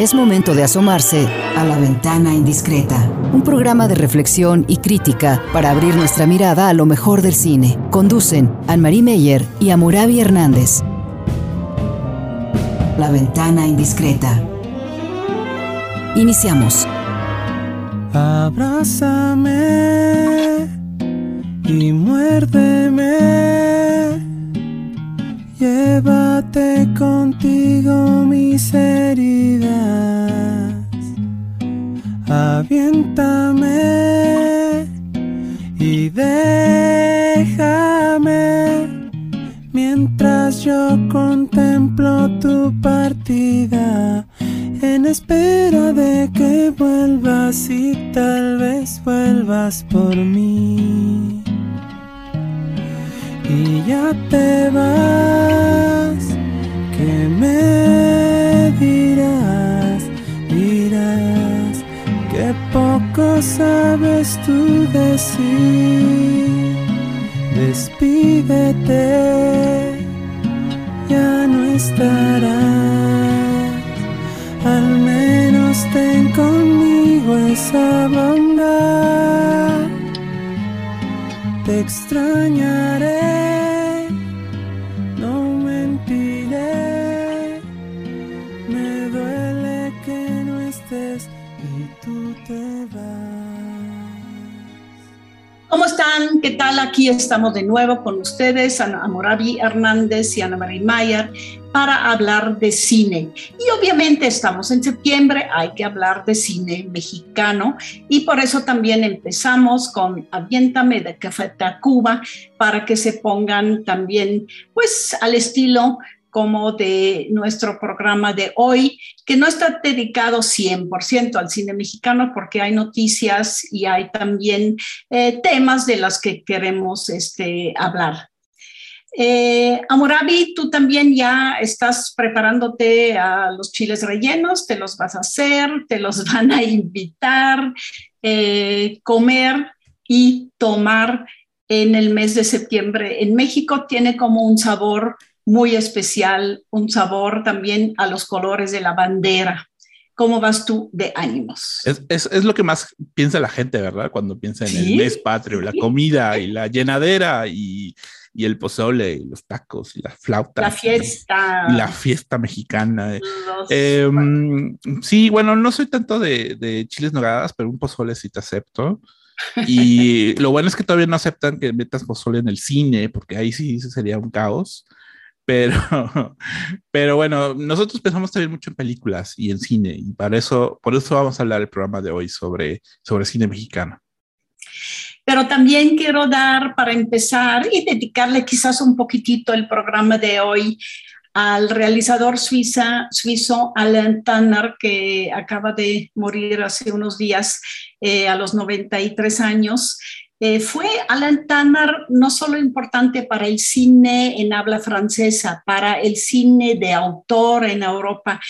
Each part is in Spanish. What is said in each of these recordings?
Es momento de asomarse a la ventana indiscreta, un programa de reflexión y crítica para abrir nuestra mirada a lo mejor del cine. Conducen Anne-Marie Meyer y Amurabi Hernández. La ventana indiscreta. Iniciamos. Abrázame y muérdeme. Llévate contigo mis heridas. Aviéntame y déjame mientras yo contemplo tu partida en espera de que vuelvas y tal vez vuelvas por mí. Y ya te vas, que me dirás, dirás que poco sabes tú decir. Despídete, ya no estarás. Al menos ten conmigo esa bondad. Te extrañaré, no mentiré. Me duele que no estés y tú te vas. ¿Cómo están? ¿Qué tal? Aquí estamos de nuevo con ustedes, Ana Moravi Hernández y Ana María Mayer, para hablar de cine. Y obviamente estamos en septiembre, hay que hablar de cine mexicano y por eso también empezamos con Aviéntame de Café Tacuba para que se pongan también pues al estilo como de nuestro programa de hoy, que no está dedicado 100% al cine mexicano porque hay noticias y hay también eh, temas de los que queremos este, hablar. Eh, Amorabi, tú también ya estás preparándote a los chiles rellenos, te los vas a hacer, te los van a invitar, eh, comer y tomar en el mes de septiembre. En México tiene como un sabor muy especial, un sabor también a los colores de la bandera. ¿Cómo vas tú de ánimos? Es, es, es lo que más piensa la gente, ¿verdad? Cuando piensa en el mes patrio, la comida y la llenadera y, y, el pozole y los tacos y la flauta. La fiesta. Y la fiesta mexicana. Eh, sí, bueno, no soy tanto de, de chiles nogadas, pero un pozole sí te acepto. Y lo bueno es que todavía no aceptan que metas pozole en el cine, porque ahí sí sería un caos. Pero, pero bueno, nosotros pensamos también mucho en películas y en cine, y para eso, por eso vamos a hablar el programa de hoy sobre, sobre cine mexicano. Pero también quiero dar, para empezar, y dedicarle quizás un poquitito el programa de hoy al realizador suiza, suizo Alan Tanner, que acaba de morir hace unos días eh, a los 93 años. Eh, fue Alan Tanner no solo importante para el cine en habla francesa, para el cine de autor en Europa,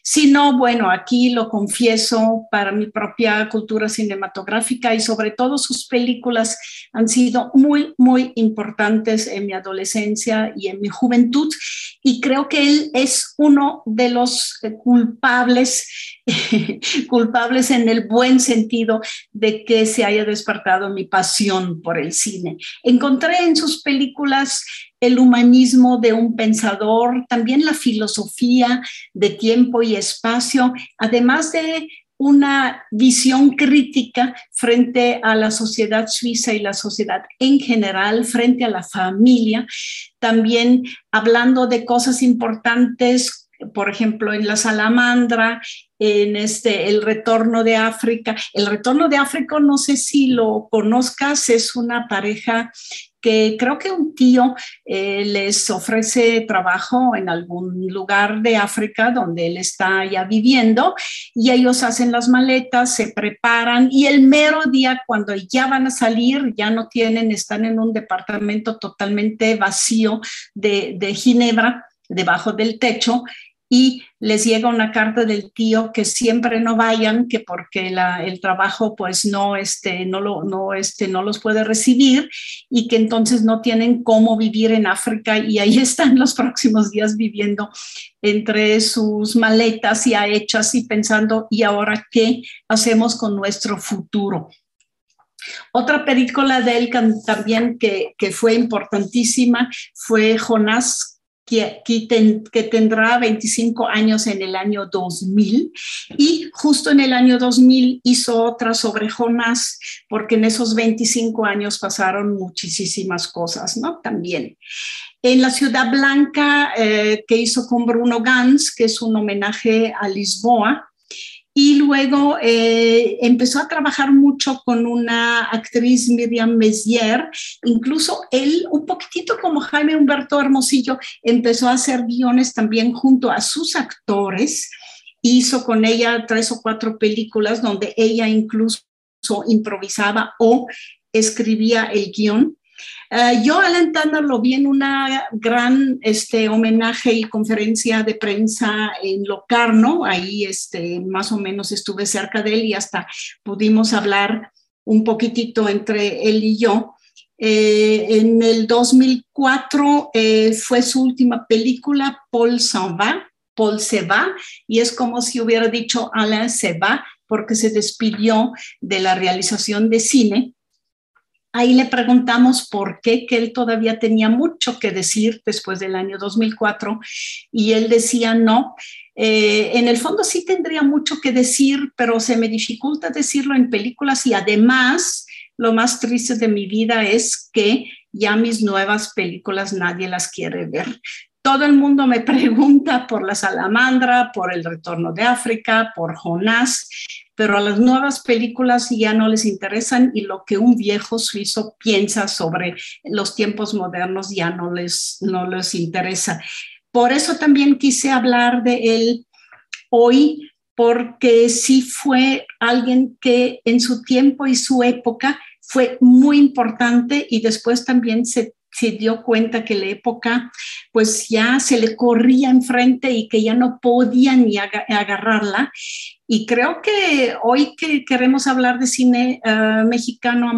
sino, bueno, aquí lo confieso, para mi propia cultura cinematográfica y sobre todo sus películas han sido muy, muy importantes en mi adolescencia y en mi juventud. Y creo que él es uno de los culpables culpables en el buen sentido de que se haya despertado mi pasión por el cine. Encontré en sus películas el humanismo de un pensador, también la filosofía de tiempo y espacio, además de una visión crítica frente a la sociedad suiza y la sociedad en general, frente a la familia, también hablando de cosas importantes por ejemplo, en la salamandra, en este, el retorno de África. El retorno de África, no sé si lo conozcas, es una pareja que creo que un tío eh, les ofrece trabajo en algún lugar de África donde él está ya viviendo y ellos hacen las maletas, se preparan y el mero día cuando ya van a salir, ya no tienen, están en un departamento totalmente vacío de, de Ginebra, debajo del techo y les llega una carta del tío que siempre no vayan, que porque el trabajo pues no, este, no, lo, no, este, no los puede recibir y que entonces no tienen cómo vivir en África y ahí están los próximos días viviendo entre sus maletas ya hechas y pensando, ¿y ahora qué hacemos con nuestro futuro? Otra película de él también que, que fue importantísima fue Jonás que, tendrá 25 años en el año 2000 y justo en el año 2000 hizo otra sobre Jonás, porque en esos 25 años pasaron muchísimas cosas, ¿no? También. En la Ciudad Blanca, eh, que hizo con Bruno Gans, que es un homenaje a Lisboa, y luego eh, empezó a trabajar mucho con una actriz, Miriam Messier, incluso él, un poquitito como Jaime Humberto Hermosillo, empezó a hacer guiones también junto a sus actores, hizo con ella tres o cuatro películas donde ella incluso improvisaba o escribía el guion. Eh, yo Alan Tanner lo vi en una gran este, homenaje y conferencia de prensa en Locarno, ahí este, más o menos estuve cerca de él y hasta pudimos hablar un poquitito entre él y yo. Eh, en el 2004 eh, fue su última película, Paul s'en va, Paul se va, y es como si hubiera dicho Alain se va, porque se despidió de la realización de cine Ahí le preguntamos por qué, que él todavía tenía mucho que decir después del año 2004 y él decía no. Eh, en el fondo sí tendría mucho que decir, pero se me dificulta decirlo en películas y además lo más triste de mi vida es que ya mis nuevas películas nadie las quiere ver. Todo el mundo me pregunta por la salamandra, por el retorno de África, por Jonás, pero a las nuevas películas ya no les interesan y lo que un viejo suizo piensa sobre los tiempos modernos ya no les, no les interesa. Por eso también quise hablar de él hoy, porque sí fue alguien que en su tiempo y su época fue muy importante y después también se se dio cuenta que la época pues ya se le corría enfrente y que ya no podía ni agarrarla. Y creo que hoy que queremos hablar de cine uh, mexicano a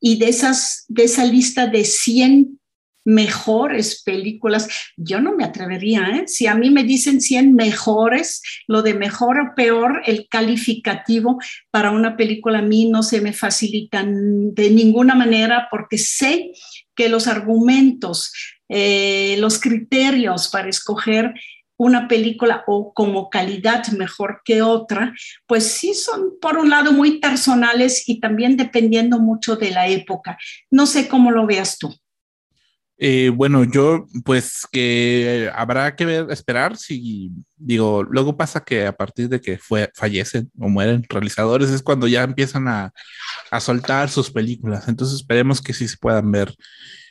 y de, esas, de esa lista de 100 mejores películas, yo no me atrevería, ¿eh? si a mí me dicen 100 mejores, lo de mejor o peor, el calificativo para una película a mí no se me facilita de ninguna manera porque sé que los argumentos, eh, los criterios para escoger una película o como calidad mejor que otra, pues sí son por un lado muy personales y también dependiendo mucho de la época. No sé cómo lo veas tú. Eh, bueno, yo pues que habrá que ver, esperar si, digo, luego pasa que a partir de que fallecen o mueren realizadores es cuando ya empiezan a, a soltar sus películas. Entonces esperemos que sí se puedan ver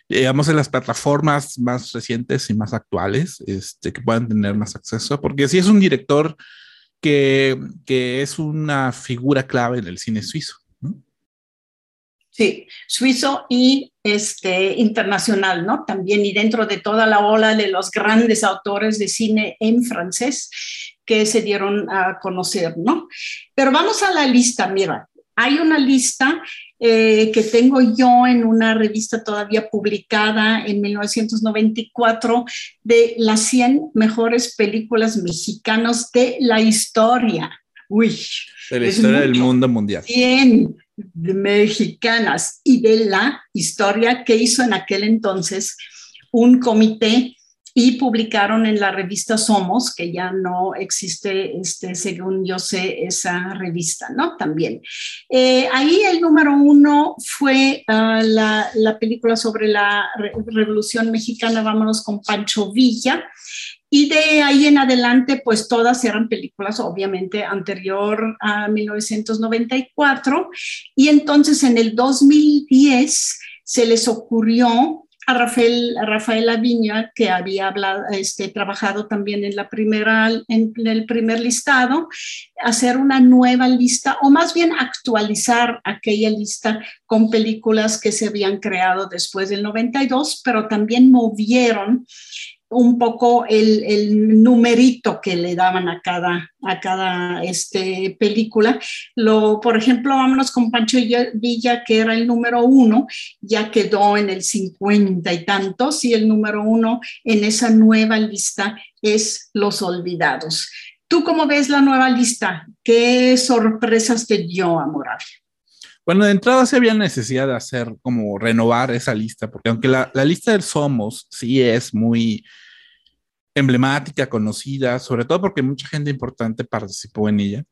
digamos, en las plataformas más recientes y más actuales, este, que puedan tener más acceso, porque sí es un director que, que es una figura clave en el cine suizo. Sí, suizo y este, internacional, ¿no? También y dentro de toda la ola de los grandes autores de cine en francés que se dieron a conocer, ¿no? Pero vamos a la lista, mira, hay una lista eh, que tengo yo en una revista todavía publicada en 1994 de las 100 mejores películas mexicanas de la historia. Uy. De la historia del mundo mundial. 100 mexicanas y de la historia que hizo en aquel entonces un comité y publicaron en la revista Somos, que ya no existe, este, según yo sé, esa revista, ¿no? También. Eh, ahí el número uno fue ah, la, la, película sobre la Revolución Mexicana, vámonos con Pancho Villa. Y de ahí en adelante, pues todas eran películas, obviamente, anterior a 1994. Y entonces en el 2010 se les ocurrió a Rafael, a Rafael Aviña, que había este, trabajado también en, la primera, en el primer listado, hacer una nueva lista o más bien actualizar aquella lista con películas que se habían creado después del 92, pero también movieron un poco el, numerito que le daban a cada, a cada este, película. Lo, por ejemplo, vámonos con Pancho Villa, que era el número uno, ya quedó en el cincuenta y tantos, y el número uno en esa nueva lista es Los Olvidados. ¿Tú cómo ves la nueva lista? ¿Qué sorpresas te dio, Amoravia? Bueno, de entrada sí había necesidad de hacer como renovar esa lista, porque aunque la, lista del Somos sí es muy emblemática, conocida, sobre todo porque mucha gente importante participó en ella,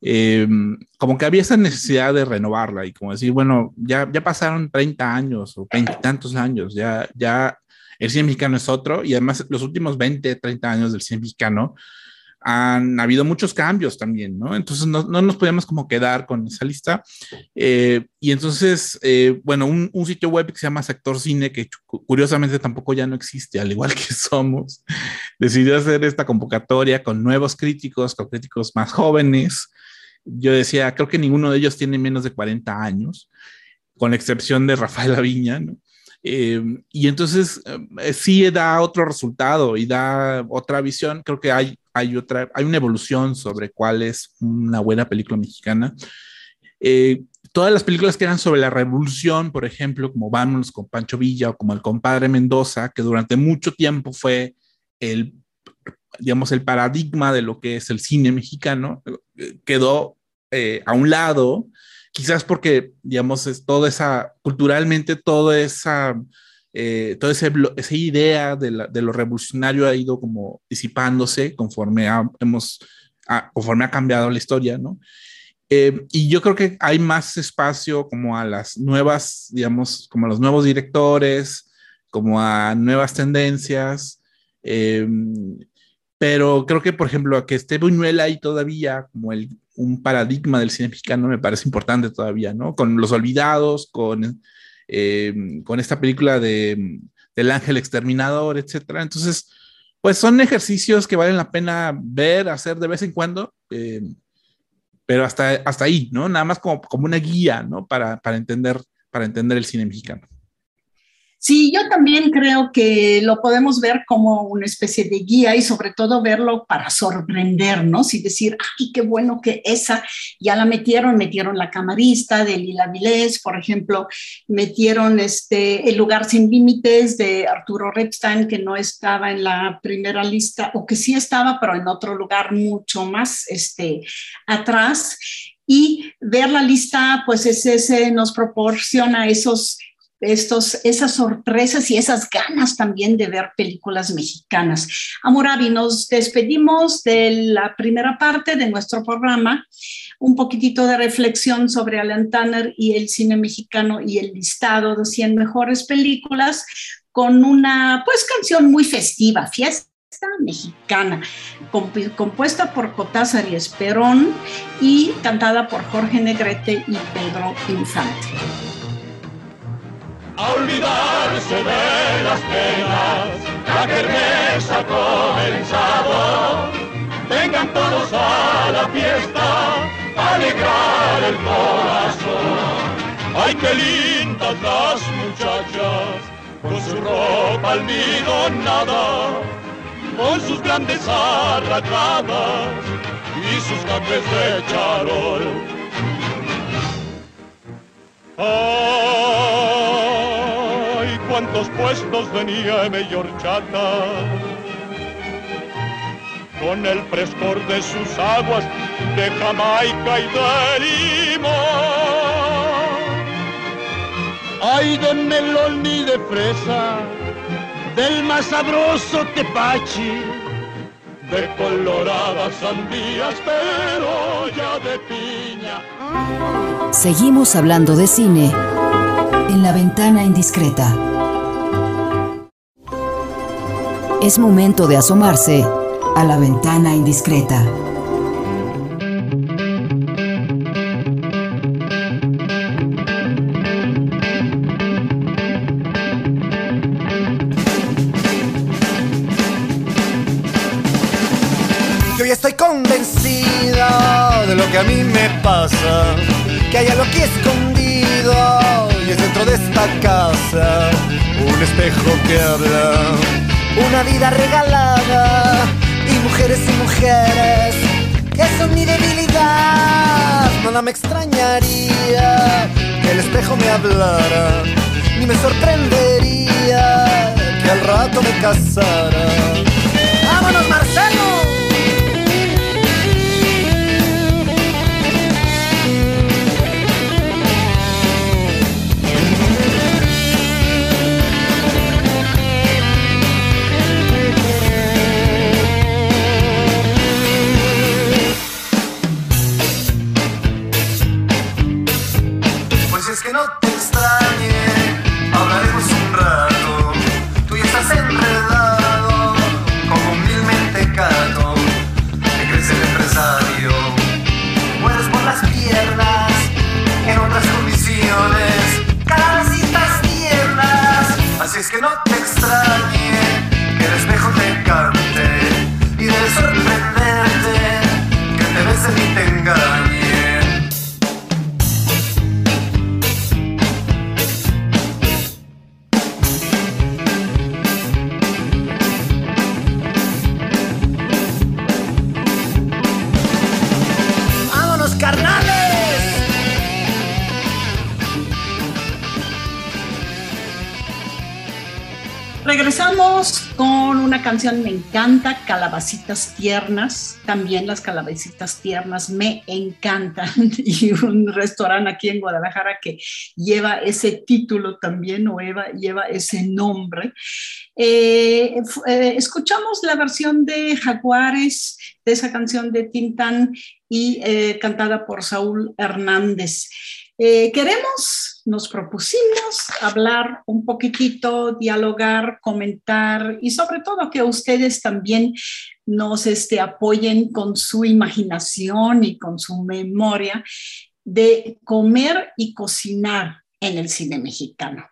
em, como que había esa necesidad de renovarla y como decir, bueno, ya, ya pasaron 30 años o 20 tantos años, ya, ya el cine mexicano es otro y además los últimos 20, 30 años del cine mexicano han habido muchos cambios también, ¿no? Entonces no, no nos podíamos como quedar con esa lista. Eh, y entonces, eh, bueno, un, un, sitio web que se llama Sector Cine, que curiosamente tampoco ya no existe, al igual que somos, decidió hacer esta convocatoria con nuevos críticos, con críticos más jóvenes. Yo decía, creo que ninguno de ellos tiene menos de 40 años, con excepción de Rafael Aviña, ¿no? Eh, y entonces sí da otro resultado y da otra visión. Creo que hay hay otra, hay una evolución sobre cuál es una buena película mexicana. Eh, todas las películas que eran sobre la revolución, por ejemplo, como Vámonos con Pancho Villa o como El compadre Mendoza, que durante mucho tiempo fue el, digamos, el paradigma de lo que es el cine mexicano, eh, quedó eh, a un lado, quizás porque, digamos, es toda esa, culturalmente, toda esa eh, toda esa idea de, lo revolucionario ha ido como disipándose conforme hemos, conforme ha cambiado la historia, ¿no? Eh, y yo creo que hay más espacio como a las nuevas, digamos, como a los nuevos directores, como a nuevas tendencias. Eh, pero creo que, por ejemplo, que esté Buñuel ahí todavía como el, un paradigma del cine mexicano me parece importante todavía, ¿no? Con Los Olvidados, con eh, con esta película de, del ángel exterminador, etcétera. Entonces, pues son ejercicios que valen la pena ver, hacer de vez en cuando, eh, pero hasta, hasta ahí, ¿no? Nada más como, como una guía, ¿no? Para, para, entender, para entender el cine mexicano. Sí, yo también creo que lo podemos ver como una especie de guía y sobre todo verlo para sorprendernos y decir, ay, qué bueno que esa ya la metieron, metieron la camarista de Lila Vilés, por ejemplo, metieron este El lugar sin límites de Arturo Repstein, que no estaba en la primera lista, o que sí estaba, pero en otro lugar mucho más este, atrás. Y ver la lista, pues ese, ese nos proporciona esos estos, esas sorpresas y esas ganas también de ver películas mexicanas. Amoravi, nos despedimos de la primera parte de nuestro programa, un poquitito de reflexión sobre Alan Tanner y el cine mexicano y el listado de 100 mejores películas con una pues canción muy festiva, fiesta mexicana, compuesta por Cotázar y Esperón y cantada por Jorge Negrete y Pedro Infante a olvidarse de las penas, la kermés ha comenzado. Vengan todos a la fiesta, a alegrar el corazón. Ay, qué lindas las muchachas, con su ropa almidonada, con sus grandes arracadas y sus cafés de charol. Cuántos puestos tenía mi horchata. Con el frescor de sus aguas de Jamaica y de limón. Ay, de melón y de fresa, del más sabroso tepachi, de coloradas sandías, pero ya de piña. Seguimos hablando de cine en la ventana indiscreta. Es momento de asomarse a la ventana indiscreta. Yo ya estoy convencida de lo que a mí me pasa, que hay algo aquí escondido y es dentro de esta casa un espejo que habla una vida regalada y mujeres y mujeres que son mi debilidad. Nada me extrañaría que el espejo me hablara, ni me sorprendería que al rato me casara. Me encanta, Calabacitas Tiernas. También las calabacitas tiernas me encantan. Y un restaurante aquí en Guadalajara que lleva ese título también, o lleva, lleva ese nombre. Eh, eh, escuchamos la versión de Jaguares de esa canción de Tintán y eh, cantada por Saúl Hernández. Queremos, nos propusimos hablar un poquitito, dialogar, comentar y sobre todo que ustedes también nos este, apoyen con su imaginación y con su memoria de comer y cocinar en el cine mexicano.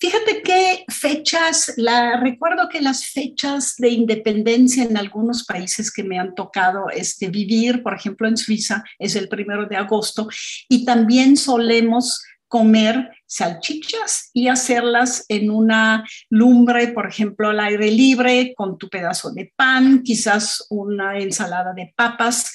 Fíjate qué fechas, la, recuerdo que las fechas de independencia en algunos países que me han tocado este, vivir, por ejemplo en Suiza, es el primero de agosto, y también solemos comer salchichas y hacerlas en una lumbre, por ejemplo, al aire libre, con tu pedazo de pan, quizás una ensalada de papas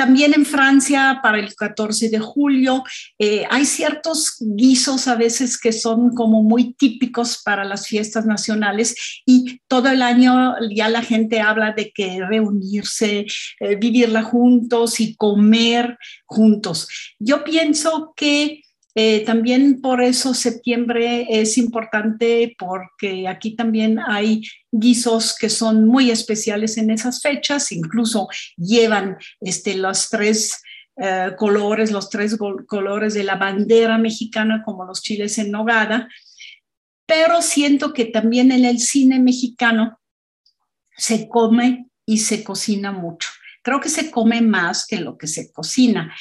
también en Francia, para el 14 de julio, eh, hay ciertos guisos a veces que son como muy típicos para las fiestas nacionales y todo el año ya la gente habla de que reunirse, eh, vivirla juntos y comer juntos. Yo pienso que eh, también por eso septiembre es importante porque aquí también hay guisos que son muy especiales en esas fechas, incluso llevan este, los tres eh, colores, los tres colores de la bandera mexicana como los chiles en nogada, pero siento que también en el cine mexicano se come y se cocina mucho. Creo que se come más que lo que se cocina.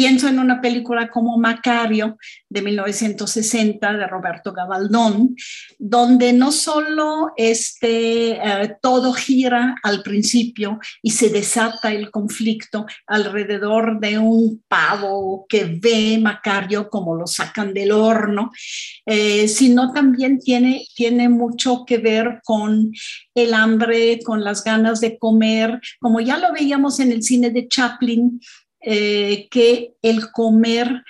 Pienso en una película como Macario de 1960 de Roberto Gabaldón, donde no solo este, eh, todo gira al principio y se desata el conflicto alrededor de un pavo que ve Macario como lo sacan del horno, eh, sino también tiene, tiene mucho que ver con el hambre, con las ganas de comer, como ya lo veíamos en el cine de Chaplin, eh, que el comer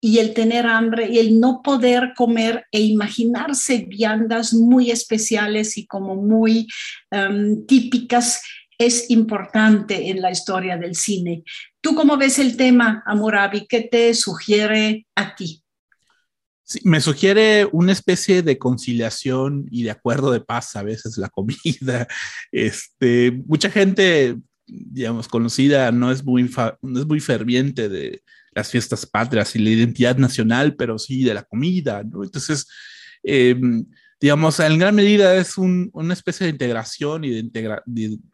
y el tener hambre y el no poder comer e imaginarse viandas muy especiales y como muy em, típicas es importante en la historia del cine. ¿Tú cómo ves el tema, Amurabi? ¿Qué te sugiere a ti? Me sugiere una especie de conciliación y de acuerdo de paz a veces la comida. Este, mucha gente digamos, conocida, no es muy, es muy ferviente de las fiestas patrias y la identidad nacional, pero sí de la comida, ¿no? Entonces, em, digamos, en gran medida es una especie de integración y de integrar,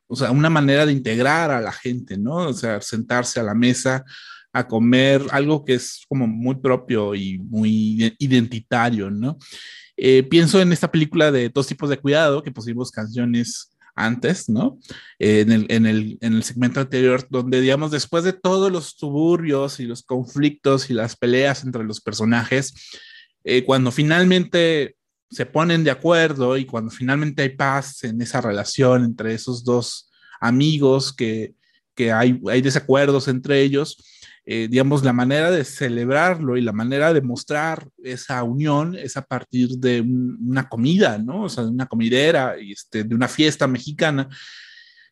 o sea, una manera de integrar a la gente, ¿no? O sea, sentarse a la mesa a comer algo que es como muy propio y muy identitario, ¿no? Eh, pienso en esta película de Dos tipos de cuidado, que pusimos canciones antes, ¿no? en, el, en, el, en, el, segmento anterior, donde, digamos, después de todos los suburbios y los conflictos y las peleas entre los personajes, eh, cuando finalmente se ponen de acuerdo y cuando finalmente hay paz en esa relación entre esos dos amigos que, que hay, hay desacuerdos entre ellos, eh, digamos, la manera de celebrarlo y la manera de mostrar esa unión es a partir de una comida, ¿no? O sea, de una comidera, y este, de una fiesta mexicana,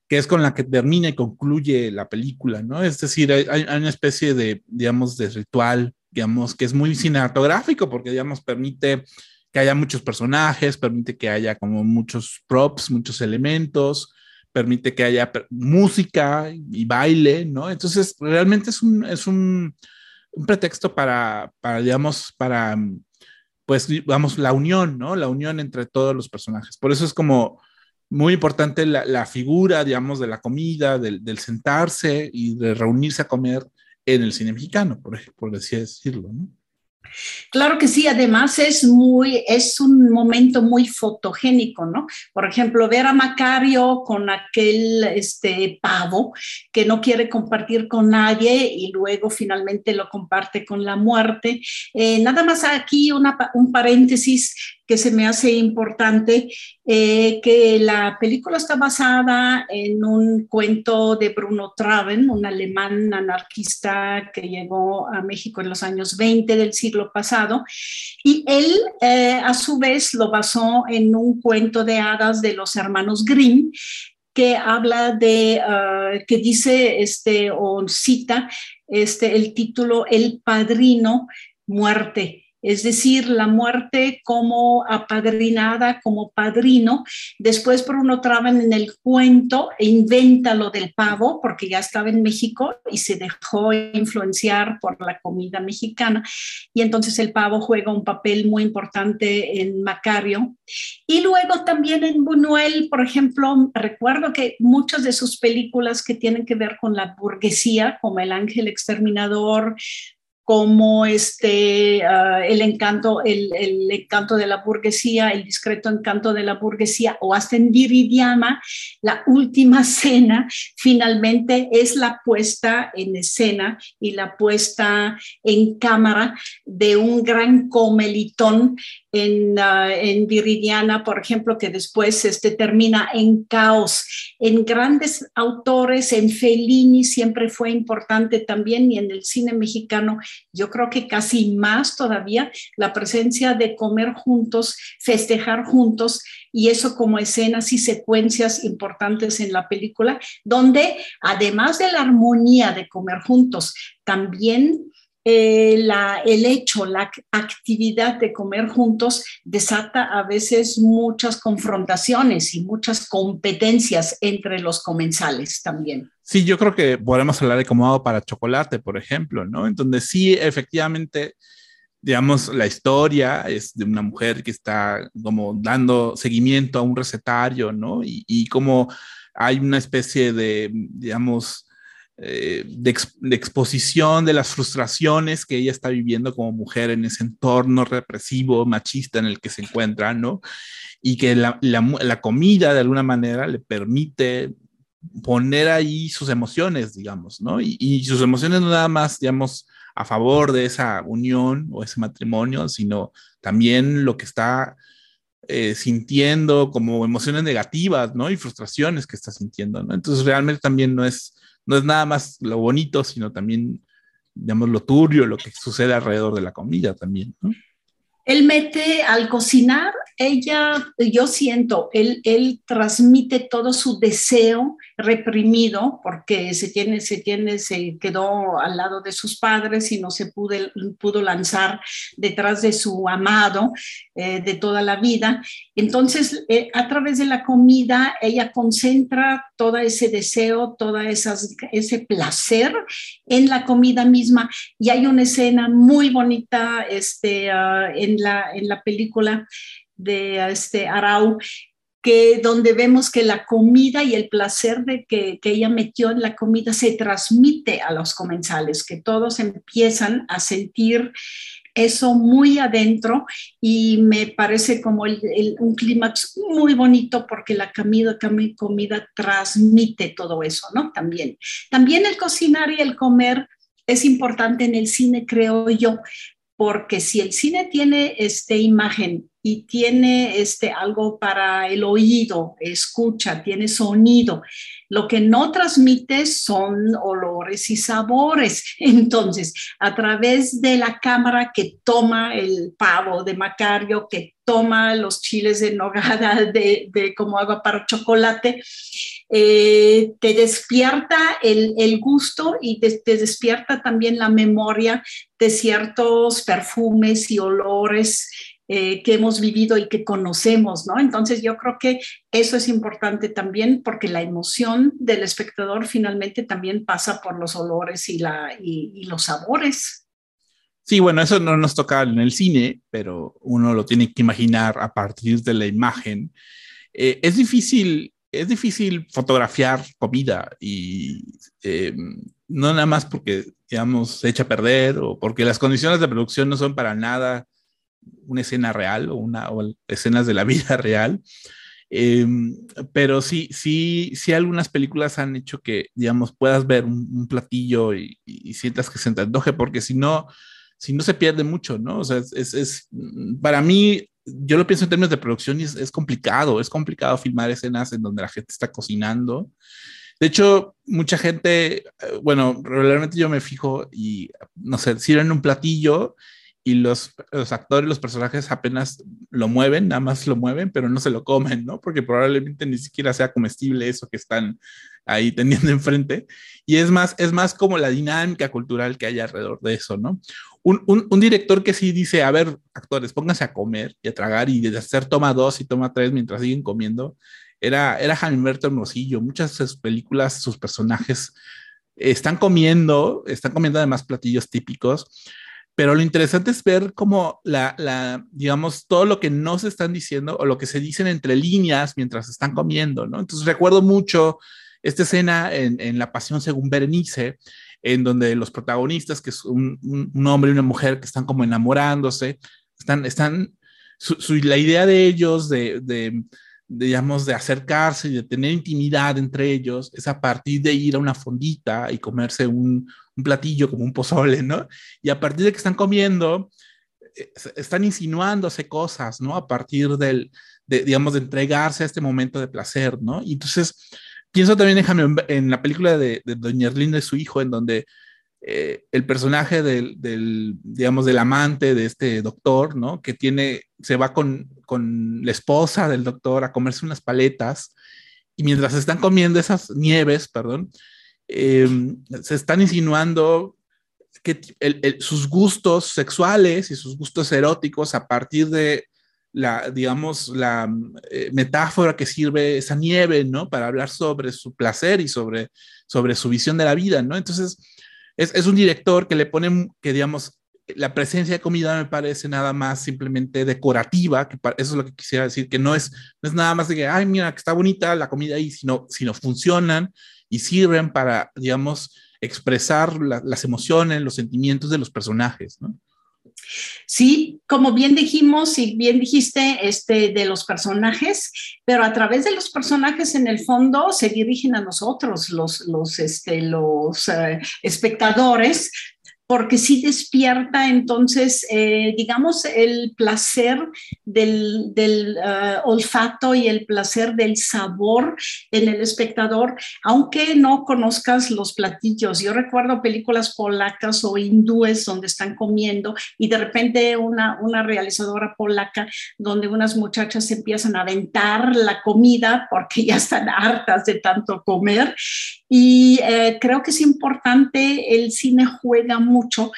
que es con la que termina y concluye la película, ¿no? Es decir, hay, hay una especie de, digamos, de ritual, digamos, que es muy cinematográfico, porque, digamos, permite que haya muchos personajes, permite que haya como muchos props, muchos elementos, permite que haya música y baile, ¿no? Entonces, realmente es un, es un, un pretexto para, para, digamos, para, pues, digamos, la unión, ¿no? La unión entre todos los personajes. Por eso es como muy importante la, la figura, digamos, de la comida, del, del, sentarse y de reunirse a comer en el cine mexicano, por, por decirlo, ¿no? Claro que sí, además es muy, es un momento muy fotogénico, ¿no? Por ejemplo, ver a Macario con aquel este, pavo que no quiere compartir con nadie y luego finalmente lo comparte con la muerte. Eh, nada más aquí un paréntesis que se me hace importante, eh, que la película está basada en un cuento de Bruno Traven, un alemán anarquista que llegó a México en los años 20 del siglo pasado, y él eh, a su vez lo basó en un cuento de hadas de los hermanos Grimm, que habla de, uh, que dice, este, o cita este, el título El Padrino Muerte es decir, la muerte como apadrinada, como padrino. Después Bruno Traban en el cuento e inventa lo del pavo, porque ya estaba en México y se dejó influenciar por la comida mexicana. Y entonces el pavo juega un papel muy importante en Macario. Y luego también en Buñuel, por ejemplo, recuerdo que muchas de sus películas que tienen que ver con la burguesía, como El Ángel Exterminador, como este, uh, el, encanto, el, el, encanto de la burguesía, el discreto encanto de la burguesía, o hasta en Viridiana, la última cena finalmente es la puesta en escena y la puesta en cámara de un gran comelitón en, uh, en Viridiana, por ejemplo, que después este, termina en caos. En grandes autores, en Fellini siempre fue importante también y en el cine mexicano yo creo que casi más todavía la presencia de comer juntos, festejar juntos y eso como escenas y secuencias importantes en la película, donde además de la armonía de comer juntos, también eh, el hecho, la actividad de comer juntos desata a veces muchas confrontaciones y muchas competencias entre los comensales también. Sí, yo creo que podemos hablar de cómo hago para chocolate, por ejemplo, ¿no? En donde sí, efectivamente, digamos, la historia es de una mujer que está como dando seguimiento a un recetario, ¿no? Y, y como hay una especie de, digamos, eh, de, de, exposición de las frustraciones que ella está viviendo como mujer en ese entorno represivo, machista en el que se encuentra, ¿no? Y que la, comida de alguna manera le permite poner ahí sus emociones, digamos, ¿no? Y, y, sus emociones no nada más, digamos, a favor de esa unión o ese matrimonio, sino también lo que está eh, sintiendo como emociones negativas, ¿no? Y frustraciones que está sintiendo, ¿no? Entonces realmente también no es no es nada más lo bonito, sino también, digamos, lo turbio, lo que sucede alrededor de la comida también, ¿no? Él mete al cocinar, ella, yo siento, él, él transmite todo su deseo reprimido porque se tiene, se tiene, se quedó al lado de sus padres y no se pudo, pudo lanzar detrás de su amado eh, de toda la vida. Entonces, eh, a través de la comida, ella concentra todo ese deseo, todo esas, ese placer en la comida misma. Y hay una escena muy bonita este, uh, en, la, en la película de este, Arau, que donde vemos que la comida y el placer de que, que, ella metió en la comida se transmite a los comensales, que todos empiezan a sentir eso muy adentro y me parece como un clímax muy bonito porque la comida, comida transmite todo eso, ¿no? También. También el cocinar y el comer es importante en el cine, creo yo, porque si el cine tiene esta imagen y tiene este, algo para el oído, escucha, tiene sonido. Lo que no transmite son olores y sabores. Entonces, a través de la cámara que toma el pavo de Macario, que toma los chiles de nogada de, como agua para chocolate, eh, te despierta el, gusto y te, despierta también la memoria de ciertos perfumes y olores eh, que hemos vivido y que conocemos, ¿no? Entonces yo creo que eso es importante también porque la emoción del espectador finalmente también pasa por los olores y, la, y los sabores. Sí, bueno, eso no nos toca en el cine, pero uno lo tiene que imaginar a partir de la imagen. Eh, es difícil, es difícil fotografiar comida y eh, no nada más porque, digamos, se echa a perder o porque las condiciones de producción no son para nada una escena real o, una, o escenas de la vida real. Eh, pero sí, sí, sí, algunas películas han hecho que, digamos, puedas ver un, platillo y, y, sientas que se te antoje, porque si no, si no se pierde mucho, ¿no? O sea, es, es, para mí, yo lo pienso en términos de producción y es, es, complicado, es complicado filmar escenas en donde la gente está cocinando. De hecho, mucha gente, eh, bueno, regularmente yo me fijo y, no sé, sirven un platillo y los, los actores, los personajes apenas lo mueven, nada más lo mueven, pero no se lo comen, ¿no? Porque probablemente ni siquiera sea comestible eso que están ahí teniendo enfrente. Y es más, es más como la dinámica cultural que hay alrededor de eso, ¿no? un, director que sí dice, a ver, actores, pónganse a comer y a tragar y de hacer toma dos y toma tres mientras siguen comiendo, era, era Berto Hermosillo. Muchas de sus películas, sus personajes están comiendo, están comiendo además platillos típicos, pero lo interesante es ver cómo la, la, digamos, todo lo que no se están diciendo o lo que se dicen entre líneas mientras están comiendo, ¿no? Entonces recuerdo mucho esta escena en, en La Pasión según Berenice, en donde los protagonistas, que es un, un, hombre y una mujer que están como enamorándose, están, están, su, la idea de ellos de, digamos, de acercarse y de tener intimidad entre ellos es a partir de ir a una fondita y comerse un, platillo como un pozole, ¿no? Y a partir de que están comiendo, eh, están insinuándose cosas, ¿no? A partir del, de, digamos, de entregarse a este momento de placer, ¿no? Y entonces Pienso también en, en la película de, Doña Erlinda y su hijo, en donde eh, el personaje del, del, digamos, del amante de este doctor, ¿no? Que tiene, se va con, con la esposa del doctor a comerse unas paletas y mientras están comiendo esas nieves, perdón, em, se están insinuando que sus gustos sexuales y sus gustos eróticos a partir de la, digamos, la eh, metáfora que sirve esa nieve, ¿no? Para hablar sobre su placer y sobre, sobre su visión de la vida, ¿no? Entonces, es, es un director que le pone, que digamos, la presencia de comida me parece nada más simplemente decorativa, que eso es lo que quisiera decir, que no es, es nada más de que, ay, mira, que está bonita la comida ahí, sino, sino funcionan y sirven para, digamos, expresar las emociones, los sentimientos de los personajes, ¿no? Sí, como bien dijimos y bien dijiste este, de los personajes, pero a través de los personajes en el fondo se dirigen a nosotros, los, los, este, los eh, espectadores, porque sí despierta entonces, eh, digamos, el placer del, del eh, olfato y el placer del sabor en el espectador, aunque no conozcas los platillos. Yo recuerdo películas polacas o hindúes donde están comiendo y de repente una, una realizadora polaca donde unas muchachas empiezan a aventar la comida porque ya están hartas de tanto comer. Y eh, creo que es importante, el cine juega mucho mucho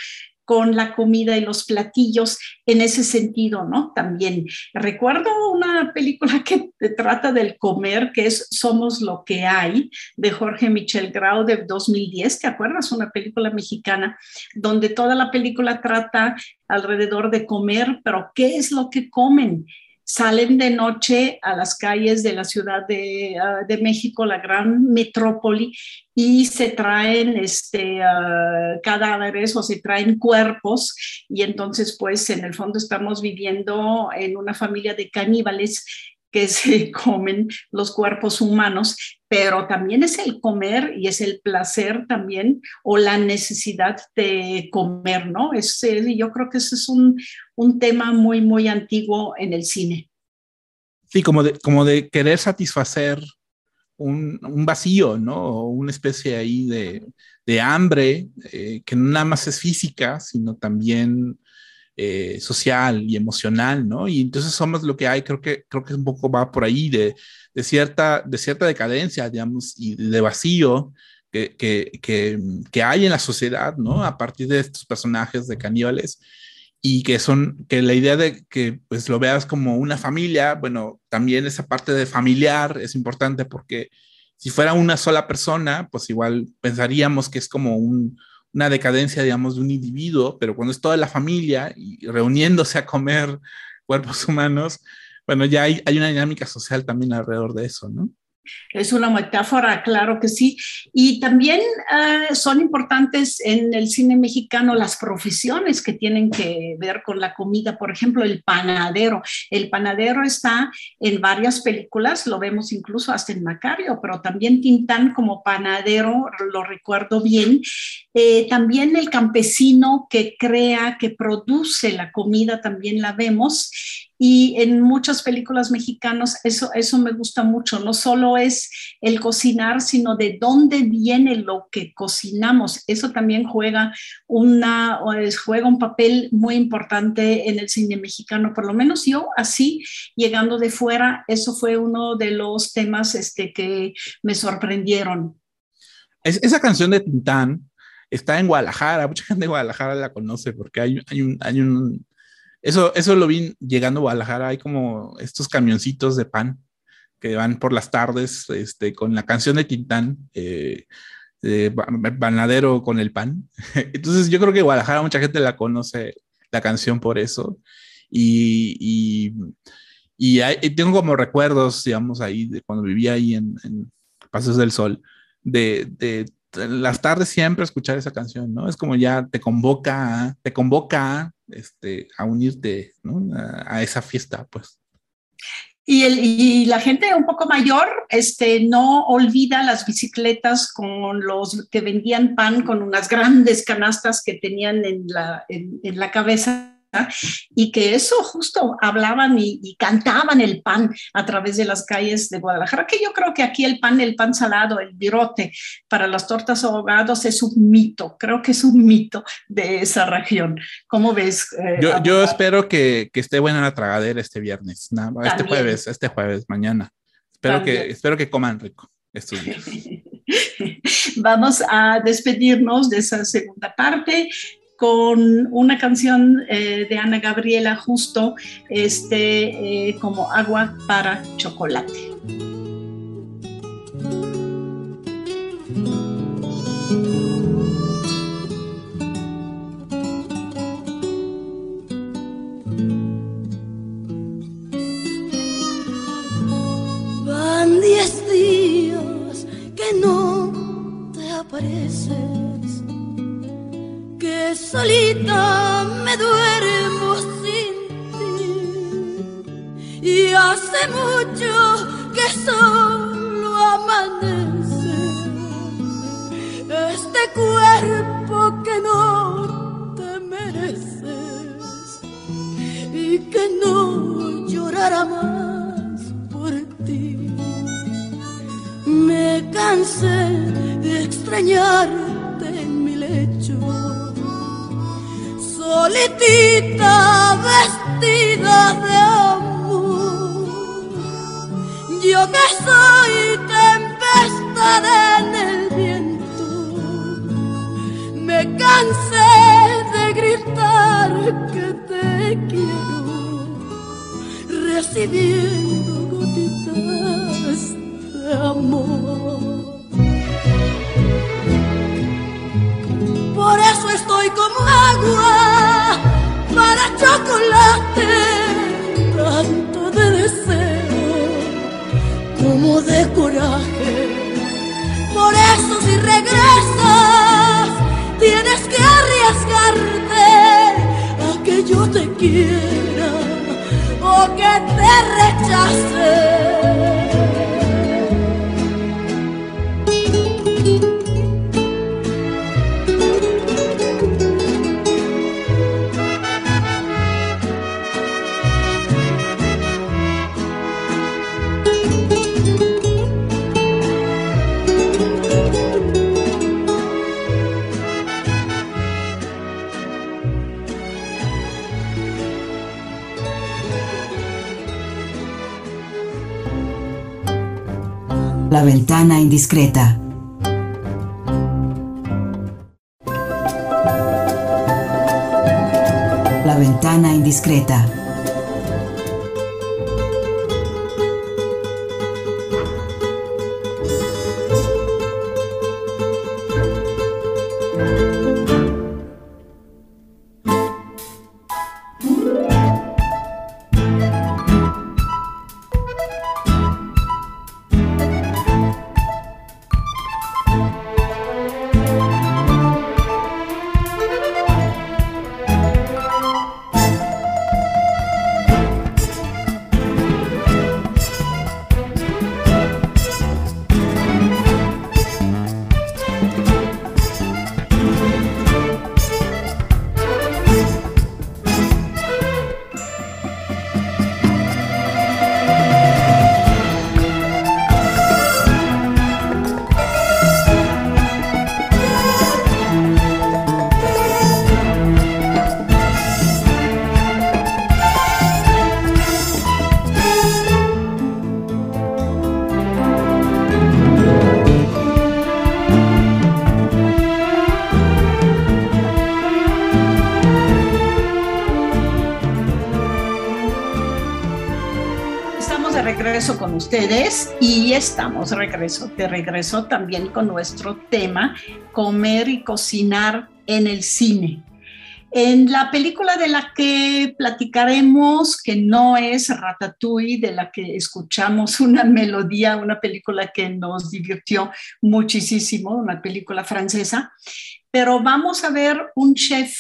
con la comida y los platillos en ese sentido, ¿no? También recuerdo una película que trata del comer, que es Somos lo que hay, de Jorge Michel Grau de 2010, ¿te acuerdas? Una película mexicana donde toda la película trata alrededor de comer, pero ¿qué es lo que comen? Salen de noche a las calles de la Ciudad de, ah, México, la gran metrópoli, y se traen este, uh, cadáveres o se traen cuerpos, y entonces pues en el fondo estamos viviendo en una familia de caníbales que se comen los cuerpos humanos, pero también es el comer y es el placer también o la necesidad de comer, ¿no? Es, yo creo que ese es un, un tema muy, muy antiguo en el cine. Sí, como de, como de querer satisfacer un, un vacío, ¿no? O una especie ahí de, de hambre eh, que no nada más es física, sino también eh, social y emocional, ¿no? Y entonces somos lo que hay, creo que, creo que un poco va por ahí de, de cierta, de cierta decadencia, digamos, y de vacío que, que, que, que, hay en la sociedad, ¿no? A partir de estos personajes de caníbales y que son, que la idea de que pues lo veas como una familia, bueno, también esa parte de familiar es importante porque si fuera una sola persona, pues igual pensaríamos que es como un, una decadencia, digamos, de un individuo, pero cuando es toda la familia y reuniéndose a comer cuerpos humanos, bueno, ya hay, una dinámica social también alrededor de eso, ¿no? Es una metáfora, claro que sí. Y también uh, son importantes en el cine mexicano las profesiones que tienen que ver con la comida. Por ejemplo, el panadero. El panadero está en varias películas, lo vemos incluso hasta en Macario, pero también Tintán como panadero, lo recuerdo bien. Eh, también el campesino que crea, que produce la comida, también la vemos. Y en muchas películas mexicanas eso, eso me gusta mucho. No solo es el cocinar, sino de dónde viene lo que cocinamos. Eso también juega, una, juega un papel muy importante en el cine mexicano. Por lo menos yo así, llegando de fuera, eso fue uno de los temas este, que me sorprendieron. Es, esa canción de Tintán está en Guadalajara. Mucha gente de Guadalajara la conoce porque hay, hay un... Hay un eso, eso lo vi llegando a Guadalajara. Hay como estos camioncitos de pan que van por las tardes este, con la canción de Tintán, eh, Banadero con el pan. Entonces yo creo que Guadalajara mucha gente la conoce la canción por eso. Y, y, y, tengo como recuerdos, digamos, ahí de cuando vivía ahí en, en Pasos del Sol, de, de, las tardes siempre escuchar esa canción, ¿no? Es como ya te convoca, te convoca este, a unirte a, esa fiesta, pues. Y, la gente un poco mayor este, no olvida las bicicletas con los que vendían pan con unas grandes canastas que tenían en la, en la cabeza y que eso justo hablaban y, cantaban el pan a través de las calles de Guadalajara, que yo creo que aquí el pan, el pan salado, el virote para las tortas ahogados es un mito, creo que es un mito de esa región. ¿Cómo ves? Eh, yo, yo, espero que, que, esté buena la tragadera este viernes, este jueves, este jueves, mañana. Espero que, espero que coman rico estos días. Vamos a despedirnos de esa segunda parte con una canción eh, de Ana Gabriela justo este, eh, como agua para chocolate. Van diez días que no te apareces que solita me duermo sin ti. Y hace mucho que solo amanece. Este cuerpo que no te mereces y que no llorará más por ti. Me cansé de extrañarte solitita vestida de amor. Yo que soy tempestad en el viento, me cansé de gritar que te quiero, recibiendo gotitas de amor. Como agua para chocolate, tanto de deseo como de coraje. Por eso si regresas, tienes que arriesgarte a que yo te quiera o que te rechace. La ventana indiscreta. La ventana indiscreta. Y estamos regreso, de regreso también con nuestro tema, comer y cocinar en el cine. En la película de la que platicaremos, que no es Ratatouille, de la que escuchamos una melodía, una película que nos divirtió muchísimo, una película francesa, pero vamos a ver un chef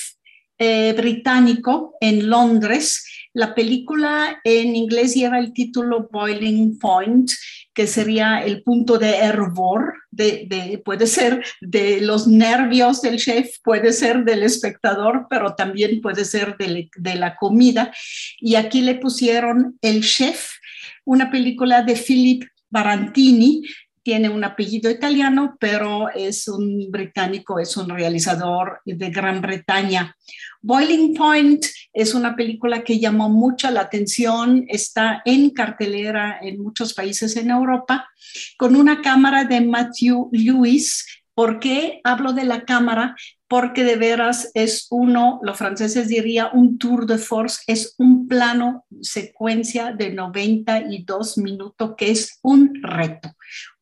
eh, británico en Londres la película en inglés lleva el título Boiling Point, que sería el punto de hervor, de, puede ser de los nervios del chef, puede ser del espectador, pero también puede ser de, de la comida. Y aquí le pusieron El Chef, una película de Philip Barantini, tiene un apellido italiano, pero es un británico, es un realizador de Gran Bretaña. Boiling Point es una película que llamó mucha la atención, está en cartelera en muchos países en Europa, con una cámara de Matthew Lewis. ¿Por qué hablo de la cámara? porque de veras es uno, los franceses dirían un tour de force, es un plano secuencia de 92 minutos que es un reto.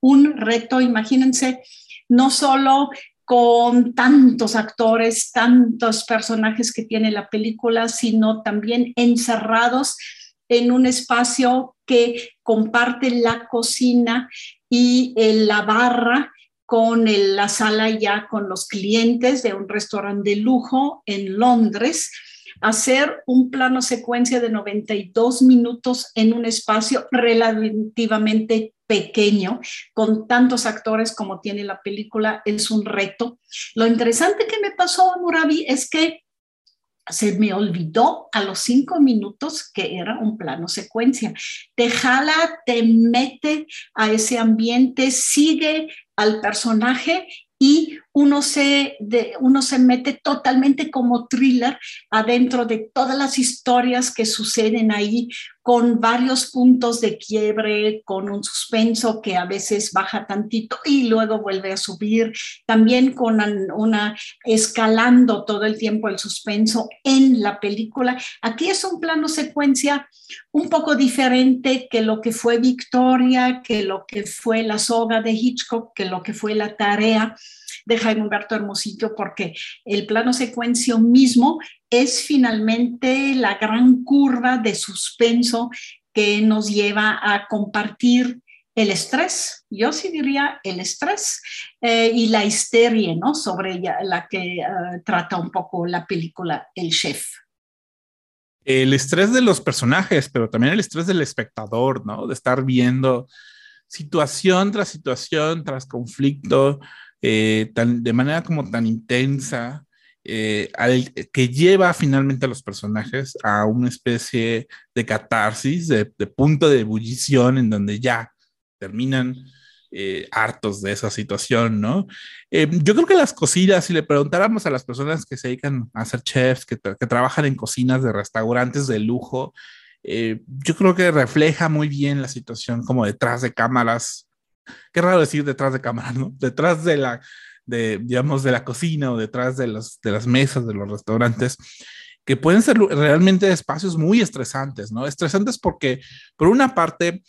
Un reto, imagínense, no solo con tantos actores, tantos personajes que tiene la película, sino también encerrados en un espacio que comparte la cocina y la barra con la sala ya con los clientes de un restaurante de lujo en Londres, hacer un plano secuencia de 92 minutos en un espacio relativamente pequeño, con tantos actores como tiene la película, es un reto. Lo interesante que me pasó a Murabi es que se me olvidó a los cinco minutos que era un plano secuencia. Te jala, te mete a ese ambiente, sigue al personaje y uno se, uno se mete totalmente como thriller adentro de todas las historias que suceden ahí, con varios puntos de quiebre, con un suspenso que a veces baja tantito y luego vuelve a subir, también con una escalando todo el tiempo el suspenso en la película. Aquí es un plano secuencia un poco diferente que lo que fue Victoria, que lo que fue La soga de Hitchcock, que lo que fue La tarea de Jaime Humberto Hermosillo, porque el plano secuencia mismo es finalmente la gran curva de suspenso que nos lleva a compartir el estrés, yo sí diría el estrés eh, y la histeria, ¿no? Sobre la que eh, trata un poco la película El Chef. El estrés de los personajes, pero también el estrés del espectador, ¿no? De estar viendo situación tras situación, tras conflicto, eh, de manera como tan intensa, eh, que lleva finalmente a los personajes a una especie de catarsis, de, punto de ebullición en donde ya terminan eh, hartos de esa situación, ¿no? yo creo que las cocinas, si le preguntáramos a las personas que se dedican a ser chefs, que trabajan en cocinas de restaurantes de lujo, yo creo que refleja muy bien la situación como detrás de cámaras qué raro decir detrás de cámara, ¿no? Detrás de la, digamos, de la cocina o detrás de, los, de las mesas de los restaurantes, que pueden ser realmente espacios muy estresantes, ¿no? Estresantes porque, por una parte,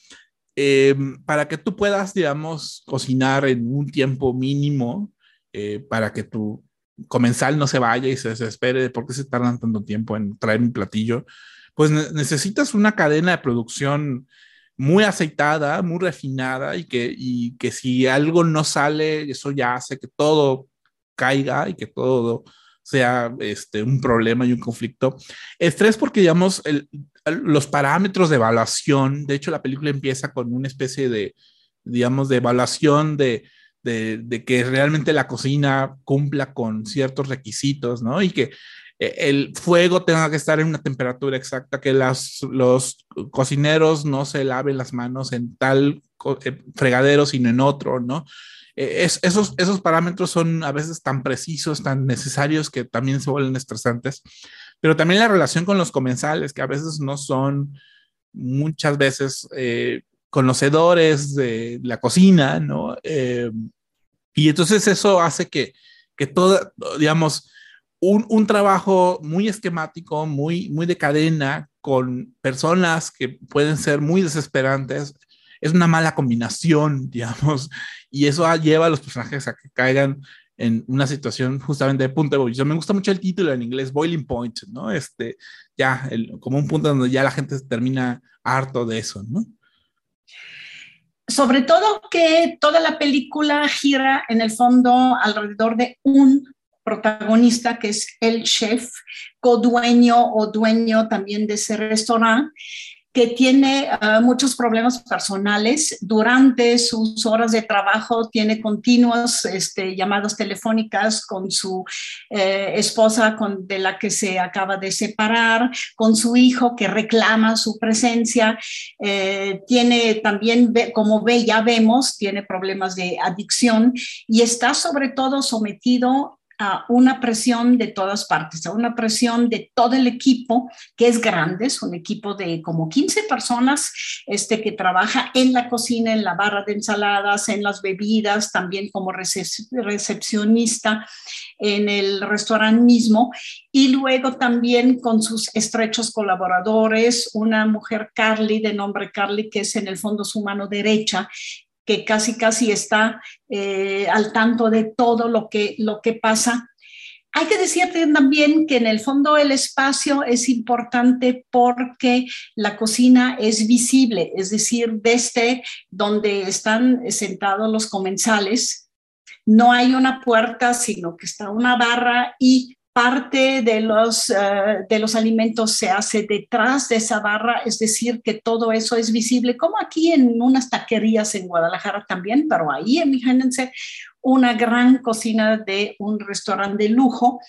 eh, para que tú puedas, digamos, cocinar en un tiempo mínimo, eh, para que tu comensal no se vaya y se desespere de por qué se tardan tanto tiempo en traer un platillo, pues necesitas una cadena de producción muy aceitada, muy refinada y que, y que si algo no sale, eso ya hace que todo caiga y que todo sea este, un problema y un conflicto. Estrés porque, digamos, el, los parámetros de evaluación, de hecho la película empieza con una especie de, digamos, de evaluación de, de, de que realmente la cocina cumpla con ciertos requisitos, ¿no? Y que el fuego tenga que estar en una temperatura exacta, que las, los cocineros no se laven las manos en tal eh, fregadero, sino en otro, ¿no? Eh, es, esos, esos parámetros son a veces tan precisos, tan necesarios que también se vuelven estresantes, pero también la relación con los comensales, que a veces no son muchas veces conocedores de la cocina, ¿no? y entonces eso hace que, que todo, digamos, un, trabajo muy esquemático, muy, muy de cadena, con personas que pueden ser muy desesperantes, es una mala combinación, digamos, y eso lleva a los personajes a que caigan en una situación justamente de punto de ebullición. Me gusta mucho el título en inglés, Boiling Point, ¿no? Este, ya, como un punto donde ya la gente termina harto de eso, ¿no? Sobre todo que toda la película gira en el fondo alrededor de un protagonista, que es el chef, codueño o dueño también de ese restaurante, que tiene ah, muchos problemas personales. Durante sus horas de trabajo tiene continuas este, llamadas telefónicas con su eh, esposa con, de la que se acaba de separar, con su hijo que reclama su presencia. Eh, tiene también, como ve, ya vemos, tiene problemas de adicción y está sobre todo sometido una presión de todas partes, a una presión de todo el equipo, que es grande, es un equipo de como 15 personas este, que trabaja en la cocina, en la barra de ensaladas, en las bebidas, también como recepcionista en el restaurante mismo, y luego también con sus estrechos colaboradores, una mujer Carly, de nombre Carly, que es en el fondo su mano derecha, que casi casi está eh, al tanto de todo lo que, lo que pasa. Hay que decirte también que en el fondo el espacio es importante porque la cocina es visible, es decir, desde donde están sentados los comensales, no hay una puerta, sino que está una barra y parte de los, eh, de los alimentos se hace detrás de esa barra, es decir, que todo eso es visible, como aquí en unas taquerías en Guadalajara también, pero ahí imagínense una gran cocina de un restaurante de lujo.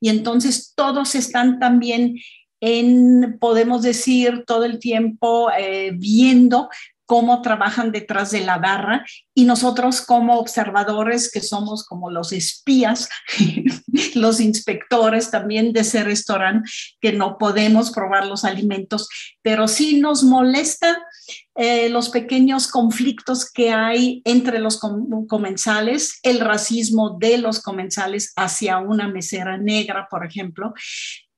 Y entonces todos están también en, podemos decir, todo el tiempo eh, viendo cómo trabajan detrás de la barra y nosotros como observadores que somos como los espías, los inspectores también de ese restaurante que no podemos probar los alimentos, pero sí nos molesta eh, los pequeños conflictos que hay entre los comensales, el racismo de los comensales hacia una mesera negra, por ejemplo,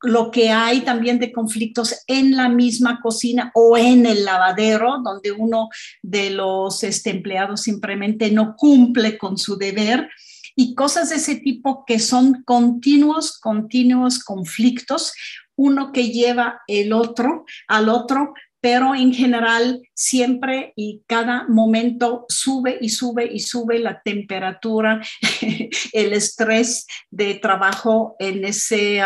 lo que hay también de conflictos en la misma cocina o en el lavadero, donde uno de los este, empleados simplemente no cumple con su deber y cosas de ese tipo que son continuos, continuos conflictos, uno que lleva el otro al otro pero en general siempre y cada momento sube y sube y sube la temperatura, el estrés de trabajo en ese,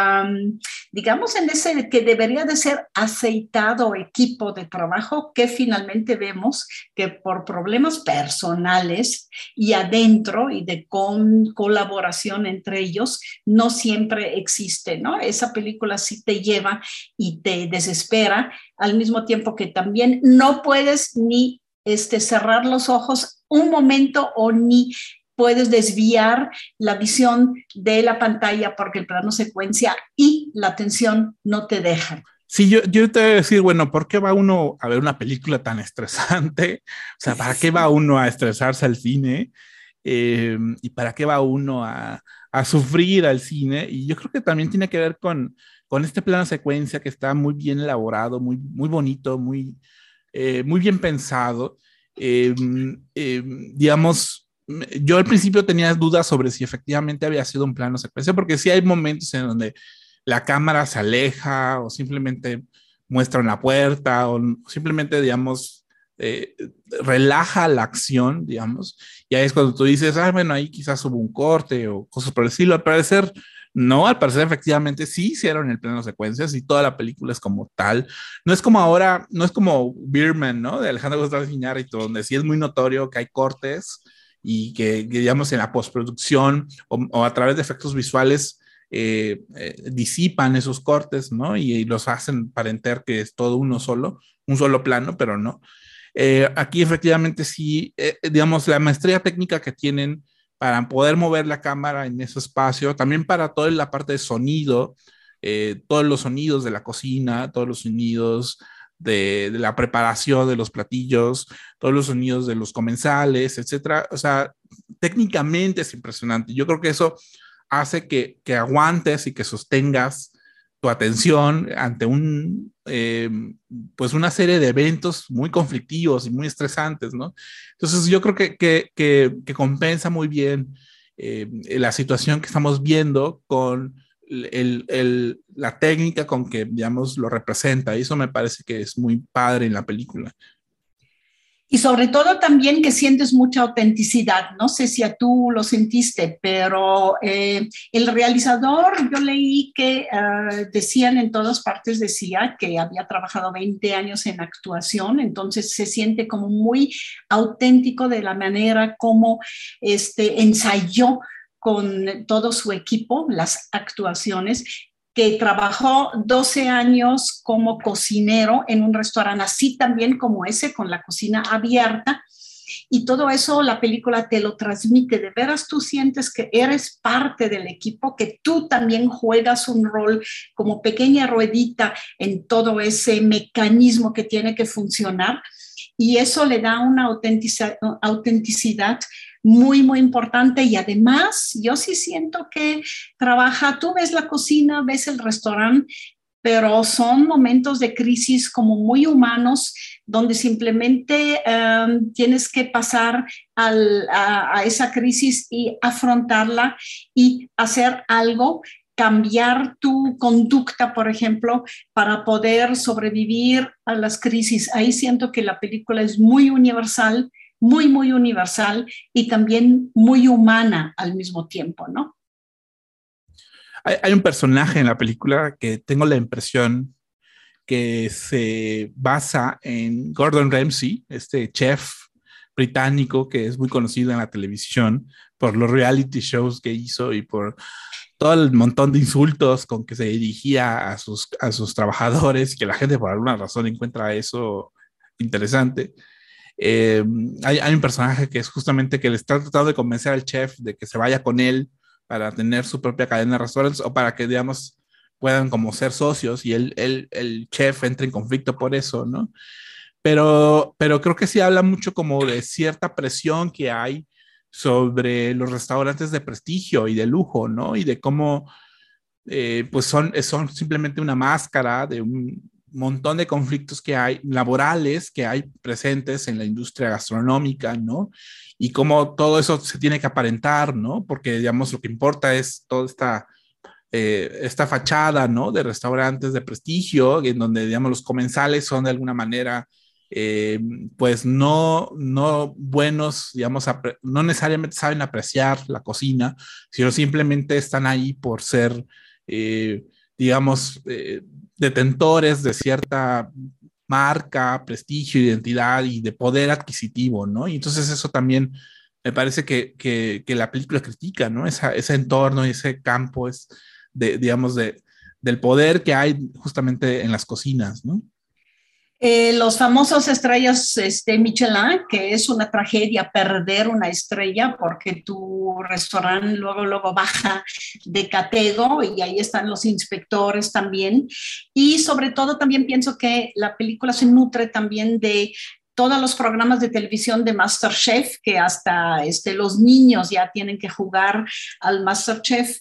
digamos, en ese que debería de ser aceitado equipo de trabajo que finalmente vemos que por problemas personales y adentro y de con colaboración entre ellos no siempre existe, ¿no? Esa película sí te lleva y te desespera al mismo tiempo que también no puedes ni este, cerrar los ojos un momento o ni puedes desviar la visión de la pantalla porque el plano secuencia y la atención no te deja. Sí, yo, yo te voy a decir, bueno, ¿por qué va uno a ver una película tan estresante? O sea, ¿para qué va uno a estresarse al cine? Eh, ¿Y para qué va uno a, a, sufrir al cine? Y yo creo que también tiene que ver con, con este plano secuencia que está muy bien elaborado, muy, muy bonito, muy, eh, muy bien pensado. Eh, digamos, yo al principio tenía dudas sobre si efectivamente había sido un plano secuencia, porque sí hay momentos en donde la cámara se aleja o simplemente muestra una puerta o simplemente, digamos, eh, relaja la acción, digamos, y ahí es cuando tú dices, ah, bueno, ahí quizás hubo un corte o cosas por el estilo. Al parecer, no, al parecer efectivamente sí hicieron el plano secuencias y toda la película es como tal. No es como ahora, no es como Beerman, ¿no? De Alejandro González Iñárritu, donde sí es muy notorio que hay cortes y que, digamos, en la postproducción o, o a través de efectos visuales eh, eh, disipan esos cortes, ¿no? Y, los hacen parecer que es todo uno solo, un solo plano, pero no. Eh, aquí efectivamente sí, digamos, la maestría técnica que tienen para poder mover la cámara en ese espacio, también para toda la parte de sonido, todos los sonidos de la cocina, todos los sonidos de, de, la preparación de los platillos, todos los sonidos de los comensales, etcétera. O sea, técnicamente es impresionante. Yo creo que eso hace que, que aguantes y que sostengas tu atención ante un, eh, pues una serie de eventos muy conflictivos y muy estresantes, ¿no? Entonces yo creo que, que, que, compensa muy bien eh, la situación que estamos viendo con el, el, la técnica con que, digamos, lo representa. Eso me parece que es muy padre en la película. Y sobre todo también que sientes mucha autenticidad. No sé si a tú lo sentiste, pero eh, el realizador, yo leí que uh, decían en todas partes, decía que había trabajado 20 años en actuación, entonces se siente como muy auténtico de la manera como este, ensayó con todo su equipo las actuaciones que trabajó 12 años como cocinero en un restaurante así también como ese, con la cocina abierta. Y todo eso la película te lo transmite. De veras tú sientes que eres parte del equipo, que tú también juegas un rol como pequeña ruedita en todo ese mecanismo que tiene que funcionar. Y eso le da una autenticidad muy, muy importante y además yo sí siento que trabaja, tú ves la cocina, ves el restaurante, pero son momentos de crisis como muy humanos donde simplemente um, tienes que pasar al, a, a esa crisis y afrontarla y hacer algo cambiar tu conducta, por ejemplo, para poder sobrevivir a las crisis. Ahí siento que la película es muy universal muy, muy universal y también muy humana al mismo tiempo, ¿no? Hay, hay, un personaje en la película que tengo la impresión que se basa en Gordon Ramsay, este chef británico que es muy conocido en la televisión por los reality shows que hizo y por todo el montón de insultos con que se dirigía a sus, a sus trabajadores, que la gente por alguna razón encuentra eso interesante. Eh, hay, un personaje que es justamente que le está tratando de convencer al chef de que se vaya con él para tener su propia cadena de restaurantes o para que, digamos, puedan como ser socios y él, el chef entre en conflicto por eso, ¿no? Pero, pero creo que sí habla mucho como de cierta presión que hay sobre los restaurantes de prestigio y de lujo, ¿no? Y de cómo, eh, pues son, son simplemente una máscara de un, montón de conflictos que hay, laborales que hay presentes en la industria gastronómica, ¿no? Y cómo todo eso se tiene que aparentar, ¿no? Porque, digamos, lo que importa es toda esta, eh, esta fachada, ¿no? De restaurantes de prestigio, en donde, digamos, los comensales son de alguna manera, eh, pues, no, no buenos, digamos, no necesariamente saben apreciar la cocina, sino simplemente están ahí por ser... Eh, digamos, detentores de cierta marca, prestigio, identidad y de poder adquisitivo, ¿no? Y entonces eso también me parece que, que, que la película critica, ¿no? Esa, ese entorno y ese campo es, de, digamos, de, del poder que hay justamente en las cocinas, ¿no? Eh, los famosos estrellas este, Michelin, que es una tragedia perder una estrella porque tu restaurante luego, luego baja de catego y ahí están los inspectores también. Y sobre todo también pienso que la película se nutre también de todos los programas de televisión de Masterchef, que hasta este, los niños ya tienen que jugar al Masterchef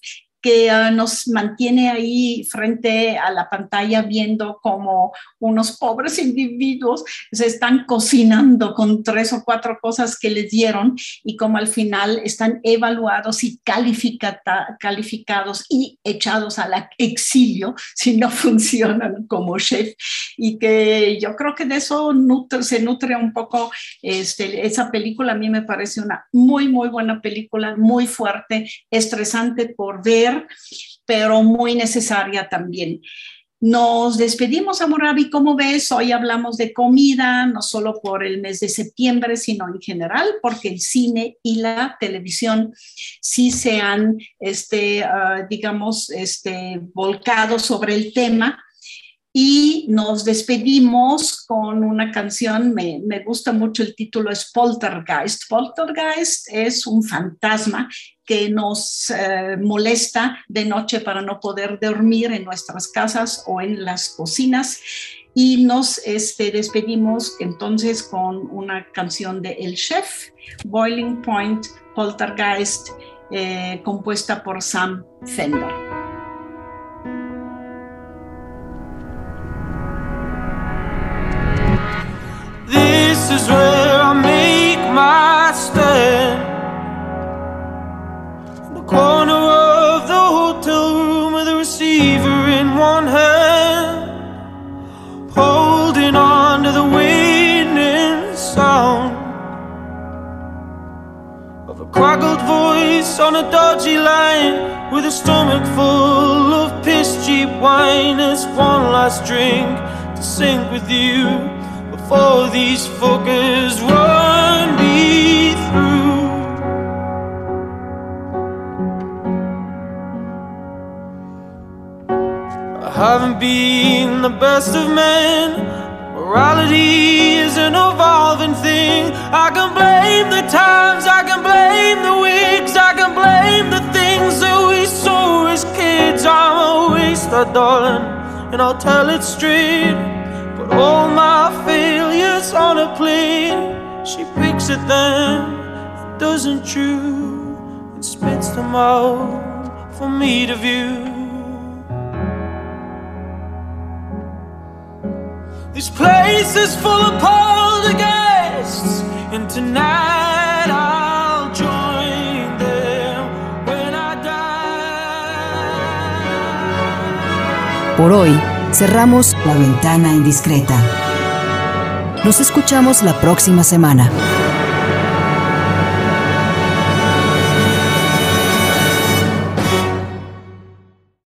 que ah, nos mantiene ahí frente a la pantalla viendo como unos pobres individuos se están cocinando con tres o cuatro cosas que les dieron y como al final están evaluados y calificados y echados al exilio si no funcionan como chef. Y que yo creo que de eso se nutre un poco este, esa película. A mí me parece una muy muy buena película muy fuerte estresante por ver pero muy necesaria también. Nos despedimos, Amorabi. ¿Cómo ves? Hoy hablamos de comida, no solo por el mes de septiembre, sino en general, porque el cine y la televisión sí se han, este, ah, digamos, este, volcado sobre el tema y nos despedimos con una canción, me, me, gusta mucho el título, es Poltergeist. Poltergeist es un fantasma que nos eh, molesta de noche para no poder dormir en nuestras casas o en las cocinas. Y nos este, despedimos entonces con una canción de El Chef, Boiling Point Poltergeist, eh, compuesta por Sam Fender. Is where I make my stand. In the corner of the hotel room with a receiver in one hand, holding on to the waning sound of a crackled voice on a dodgy line with a stomach full of piss cheap wine. It's one last drink to sink with you for these fuckers run me through. I haven't been the best of men. Morality is an evolving thing. I can blame the times, I can blame the wigs, I can blame the things that we saw as kids. I'm a waster, darling, and I'll tell it straight. All my failures on a plate, she picks at them and doesn't chew and spits them out for me to view. This place is full of poltergeists, and tonight I'll join them when I die. Por hoy cerramos la ventana indiscreta. Nos escuchamos la próxima semana.